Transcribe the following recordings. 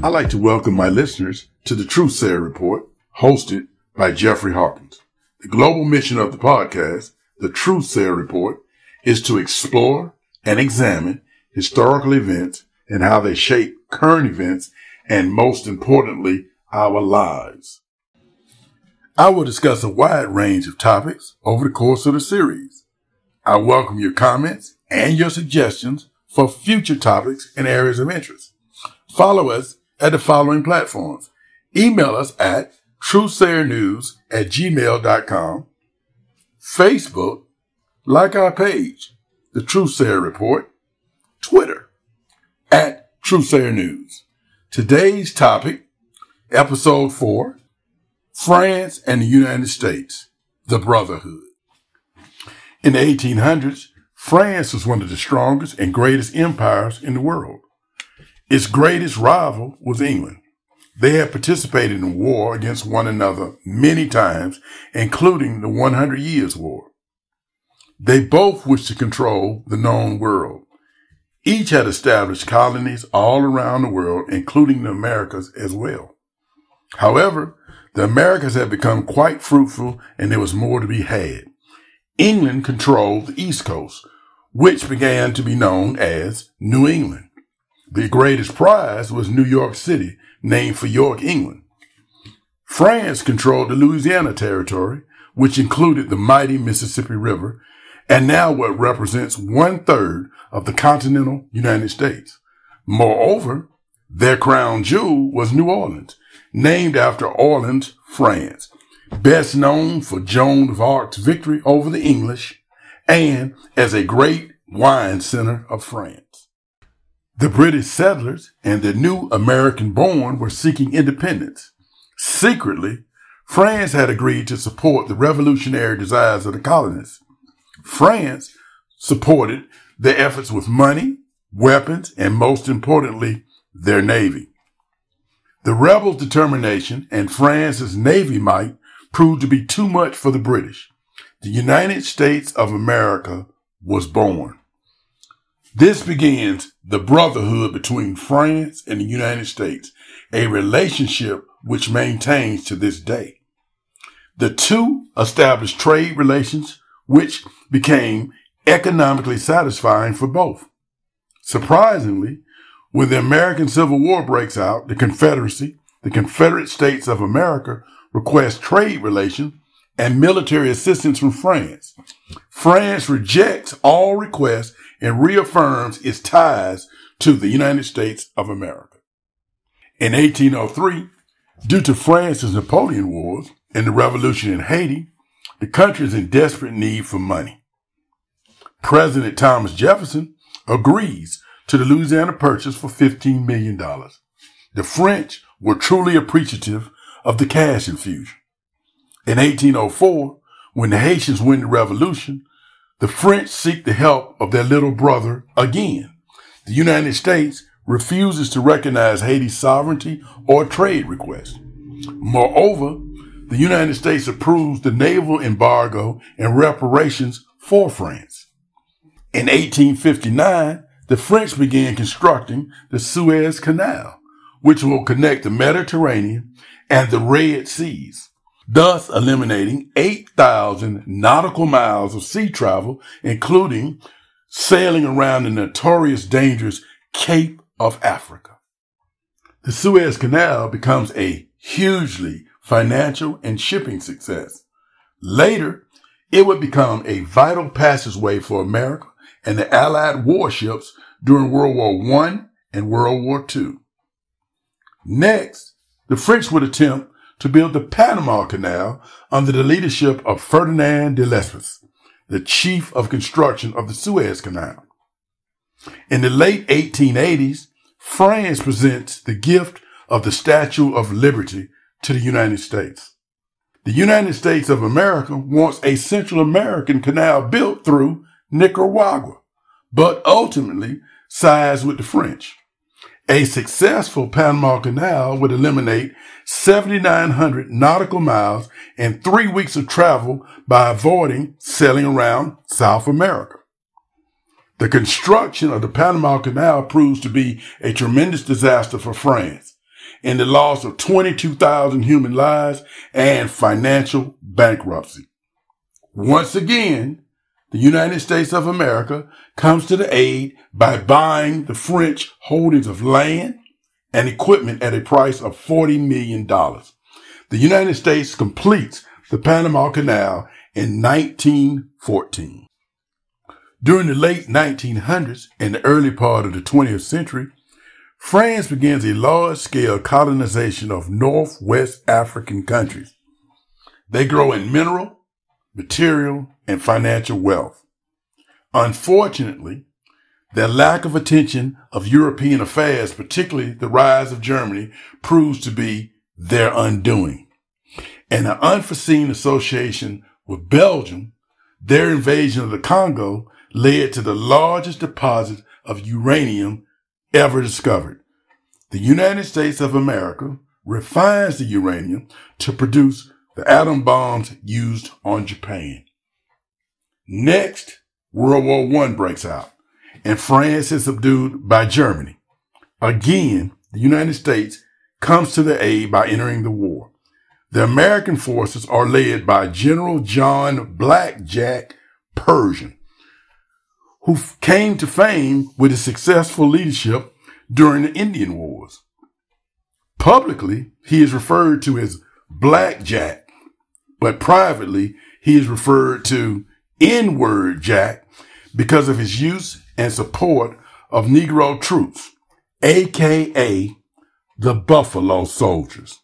I'd like to welcome my listeners to the Truthsayer Report, hosted by Jeffrey Hawkins. The global mission of the podcast, the Truthsayer Report, is to explore and examine historical events and how they shape current events and most importantly, our lives. I will discuss a wide range of topics over the course of the series. I welcome your comments and your suggestions for future topics and areas of interest. Follow us at the following platforms. Email us at truthsayernews at gmail.com. Facebook, like our page, The Truthsayer Report. Twitter, at Truthsayer News. Today's topic, episode four, France and the United States, the Brotherhood. In the 1800s, France was one of the strongest and greatest empires in the world. Its greatest rival was England. They had participated in war against one another many times, including the 100 Years' War. They both wished to control the known world. Each had established colonies all around the world, including the Americas as well. However, the Americas had become quite fruitful and there was more to be had. England controlled the East Coast, which began to be known as New England. The greatest prize was New York City, named for York, England. France controlled the Louisiana Territory, which included the mighty Mississippi River, and now what represents one third of the continental United States. Moreover, their crown jewel was New Orleans, named after Orleans, France, best known for Joan of Arc's victory over the English and as a great wine center of France. The British settlers and the new American born were seeking independence. Secretly, France had agreed to support the revolutionary desires of the colonists. France supported their efforts with money, weapons, and most importantly, their navy. The rebels' determination and France's navy might proved to be too much for the British. The United States of America was born. This begins the brotherhood between France and the United States, a relationship which maintains to this day. The two established trade relations which became economically satisfying for both. Surprisingly, when the American Civil War breaks out, the Confederacy, the Confederate States of America request trade relations and military assistance from France. France rejects all requests and reaffirms its ties to the United States of America. In 1803, due to France's Napoleon Wars and the revolution in Haiti, the country is in desperate need for money. President Thomas Jefferson agrees to the Louisiana Purchase for $15 million. The French were truly appreciative of the cash infusion. In 1804, when the Haitians win the revolution, the French seek the help of their little brother again. The United States refuses to recognize Haiti's sovereignty or trade request. Moreover, the United States approves the naval embargo and reparations for France. In 1859, the French began constructing the Suez Canal, which will connect the Mediterranean and the Red Seas thus eliminating 8,000 nautical miles of sea travel, including sailing around the notorious dangerous Cape of Africa. The Suez Canal becomes a hugely financial and shipping success. Later, it would become a vital passageway for America and the Allied warships during World War I and World War II. Next, the French would attempt to build the Panama Canal under the leadership of Ferdinand de Lesseps, the chief of construction of the Suez Canal. In the late 1880s, France presents the gift of the Statue of Liberty to the United States. The United States of America wants a Central American canal built through Nicaragua, but ultimately sides with the French. A successful Panama Canal would eliminate 7,900 nautical miles and three weeks of travel by avoiding sailing around South America. The construction of the Panama Canal proves to be a tremendous disaster for France. in the loss of 22,000 human lives and financial bankruptcy. Once again, the United States of America comes to the aid by buying the French holdings of land and equipment at a price of $40 million. The United States completes the Panama Canal in 1914. During the late 1900s and the early part of the 20th century, France begins a large scale colonization of Northwest African countries. They grow in mineral, material, and financial wealth. Unfortunately, their lack of attention of European affairs, particularly the rise of Germany, proves to be their undoing. And an unforeseen association with Belgium, their invasion of the Congo led to the largest deposit of uranium ever discovered. The United States of America refines the uranium to produce the atom bombs used on Japan. Next, World War I breaks out and France is subdued by Germany. Again, the United States comes to the aid by entering the war. The American forces are led by General John Blackjack Pershing, who came to fame with his successful leadership during the Indian Wars. Publicly, he is referred to as Blackjack, but privately, he is referred to N-word Jack because of his use and support of Negro troops, aka the Buffalo Soldiers.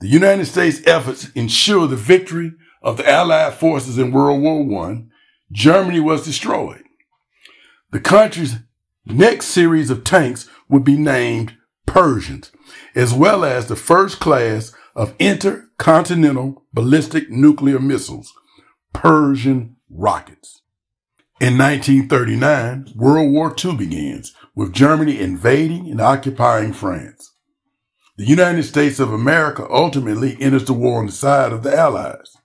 The United States efforts ensure the victory of the Allied forces in World War I. Germany was destroyed. The country's next series of tanks would be named Pershings, as well as the first class of intercontinental ballistic nuclear missiles, Pershing rockets. In 1939, World War II begins, with Germany invading and occupying France. The United States of America ultimately enters the war on the side of the Allies.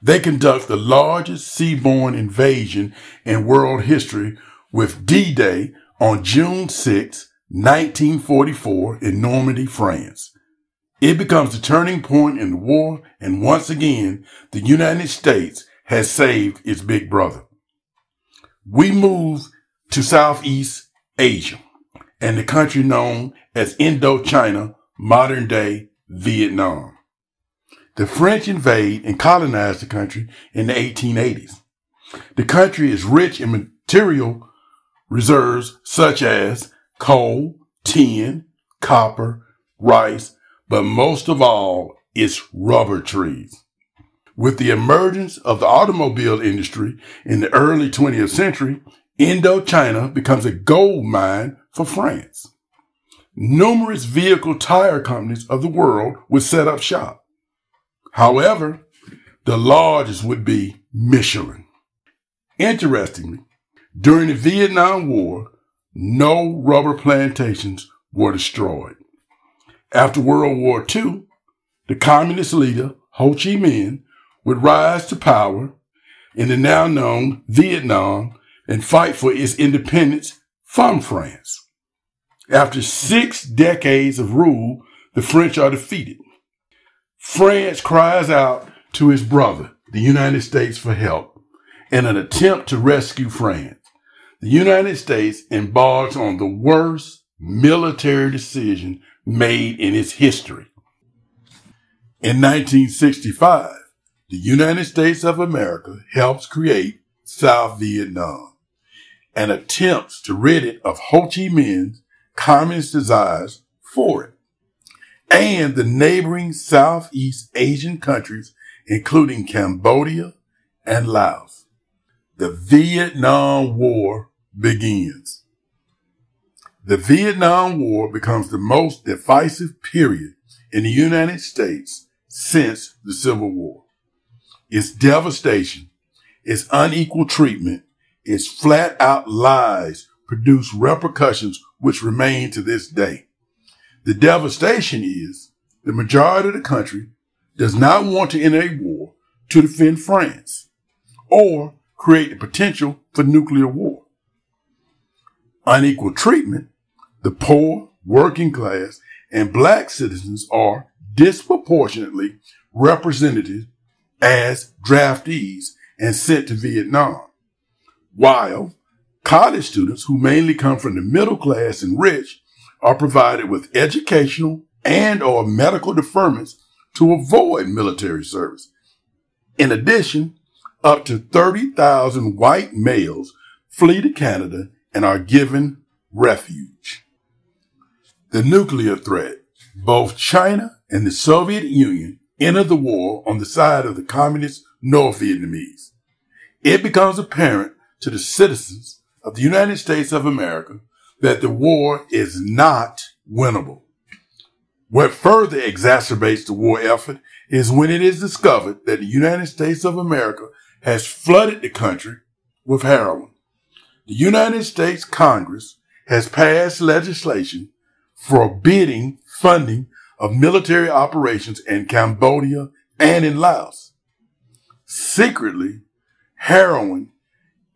They conduct the largest seaborne invasion in world history with D-Day on June 6, 1944 in Normandy, France. It becomes the turning point in the war, and once again, the United States has saved its big brother. We move to Southeast Asia and the country known as Indochina, modern day Vietnam. The French invade and colonize the country in the 1880s. The country is rich in material reserves such as coal, tin, copper, rice, but most of all, its rubber trees. With the emergence of the automobile industry in the early 20th century, Indochina becomes a gold mine for France. Numerous vehicle tire companies of the world would set up shop. However, the largest would be Michelin. Interestingly, during the Vietnam War, no rubber plantations were destroyed. After World War II, the communist leader Ho Chi Minh would rise to power in the now known Vietnam and fight for its independence from France. After six decades of rule, the French are defeated. France cries out to his brother, the United States, for help in an attempt to rescue France. The United States embarks on the worst military decision made in its history. In 1965, the United States of America helps create South Vietnam and attempts to rid it of Ho Chi Minh's communist desires for it and the neighboring Southeast Asian countries, including Cambodia and Laos. The Vietnam War begins. The Vietnam War becomes the most divisive period in the United States since the Civil War its devastation, its unequal treatment, its flat out lies produce repercussions which remain to this day. The devastation is the majority of the country does not want to enter a war to defend France or create the potential for nuclear war. Unequal treatment, the poor, working class, and black citizens are disproportionately represented as draftees and sent to Vietnam, while college students who mainly come from the middle class and rich are provided with educational and or medical deferments to avoid military service. In addition, up to 30,000 white males flee to Canada and are given refuge. The nuclear threat. Both China and the Soviet Union entered the war on the side of the communist North Vietnamese. It becomes apparent to the citizens of the United States of America that the war is not winnable. What further exacerbates the war effort is when it is discovered that the United States of America has flooded the country with heroin. The United States Congress has passed legislation forbidding funding of military operations in Cambodia and in Laos. Secretly, heroin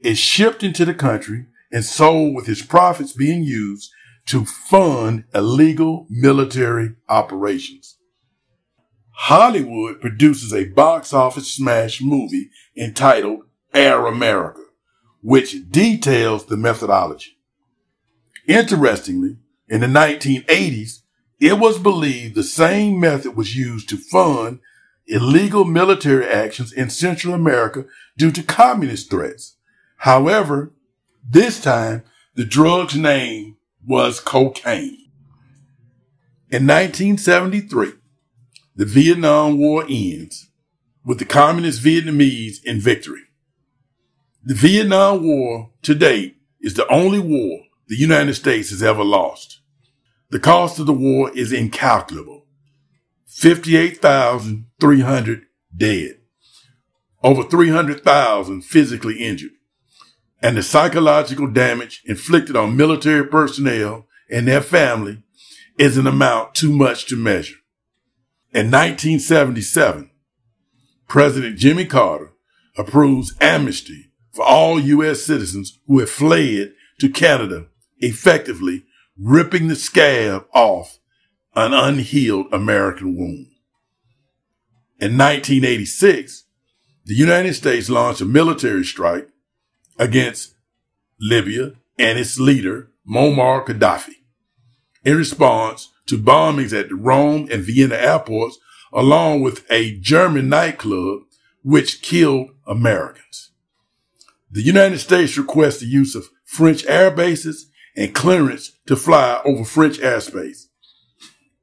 is shipped into the country and sold with its profits being used to fund illegal military operations. Hollywood produces a box office smash movie entitled Air America, which details the methodology. Interestingly, in the 1980s, it was believed the same method was used to fund illegal military actions in Central America due to communist threats. However, this time the drug's name was cocaine. In 1973, the Vietnam War ends with the communist Vietnamese in victory. The Vietnam War to date is the only war the United States has ever lost. The cost of the war is incalculable. 58,300 dead. Over 300,000 physically injured. And the psychological damage inflicted on military personnel and their family is an amount too much to measure. In 1977, President Jimmy Carter approves amnesty for all U.S. citizens who have fled to Canada, effectively ripping the scab off an unhealed American wound. In 1986, the United States launched a military strike against Libya and its leader, Muammar Gaddafi, in response to bombings at the Rome and Vienna airports, along with a German nightclub, which killed Americans. The United States requests the use of French air bases and clearance to fly over French airspace.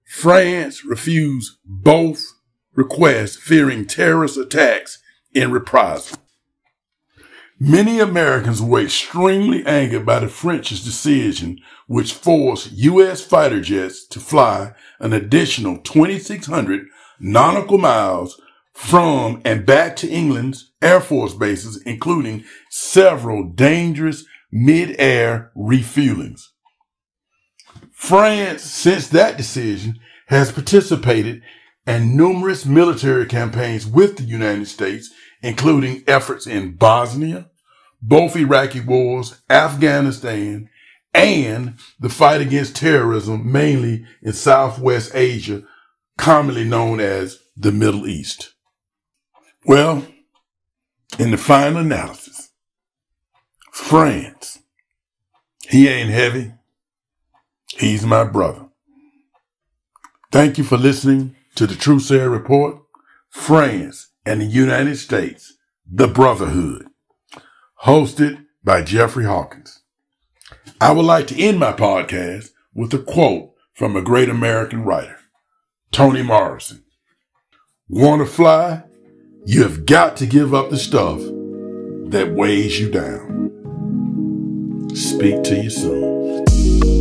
France refused both requests, fearing terrorist attacks in reprisal. Many Americans were extremely angered by the French's decision, which forced U.S. fighter jets to fly an additional 2,600 nautical miles from and back to England's Air Force bases, including several dangerous mid-air refuelings. France, since that decision, has participated in numerous military campaigns with the United States, including efforts in Bosnia, both Iraqi wars, Afghanistan, and the fight against terrorism, mainly in Southwest Asia, commonly known as the Middle East. Well, in the final analysis, France, he ain't heavy. He's my brother. Thank you for listening to the Truthsayer Report, France and the United States, the Brotherhood hosted by Jeffrey Hawkins. I would like to end my podcast with a quote from a great American writer, Toni Morrison. Want to fly? You have got to give up the stuff that weighs you down. Speak to you soon.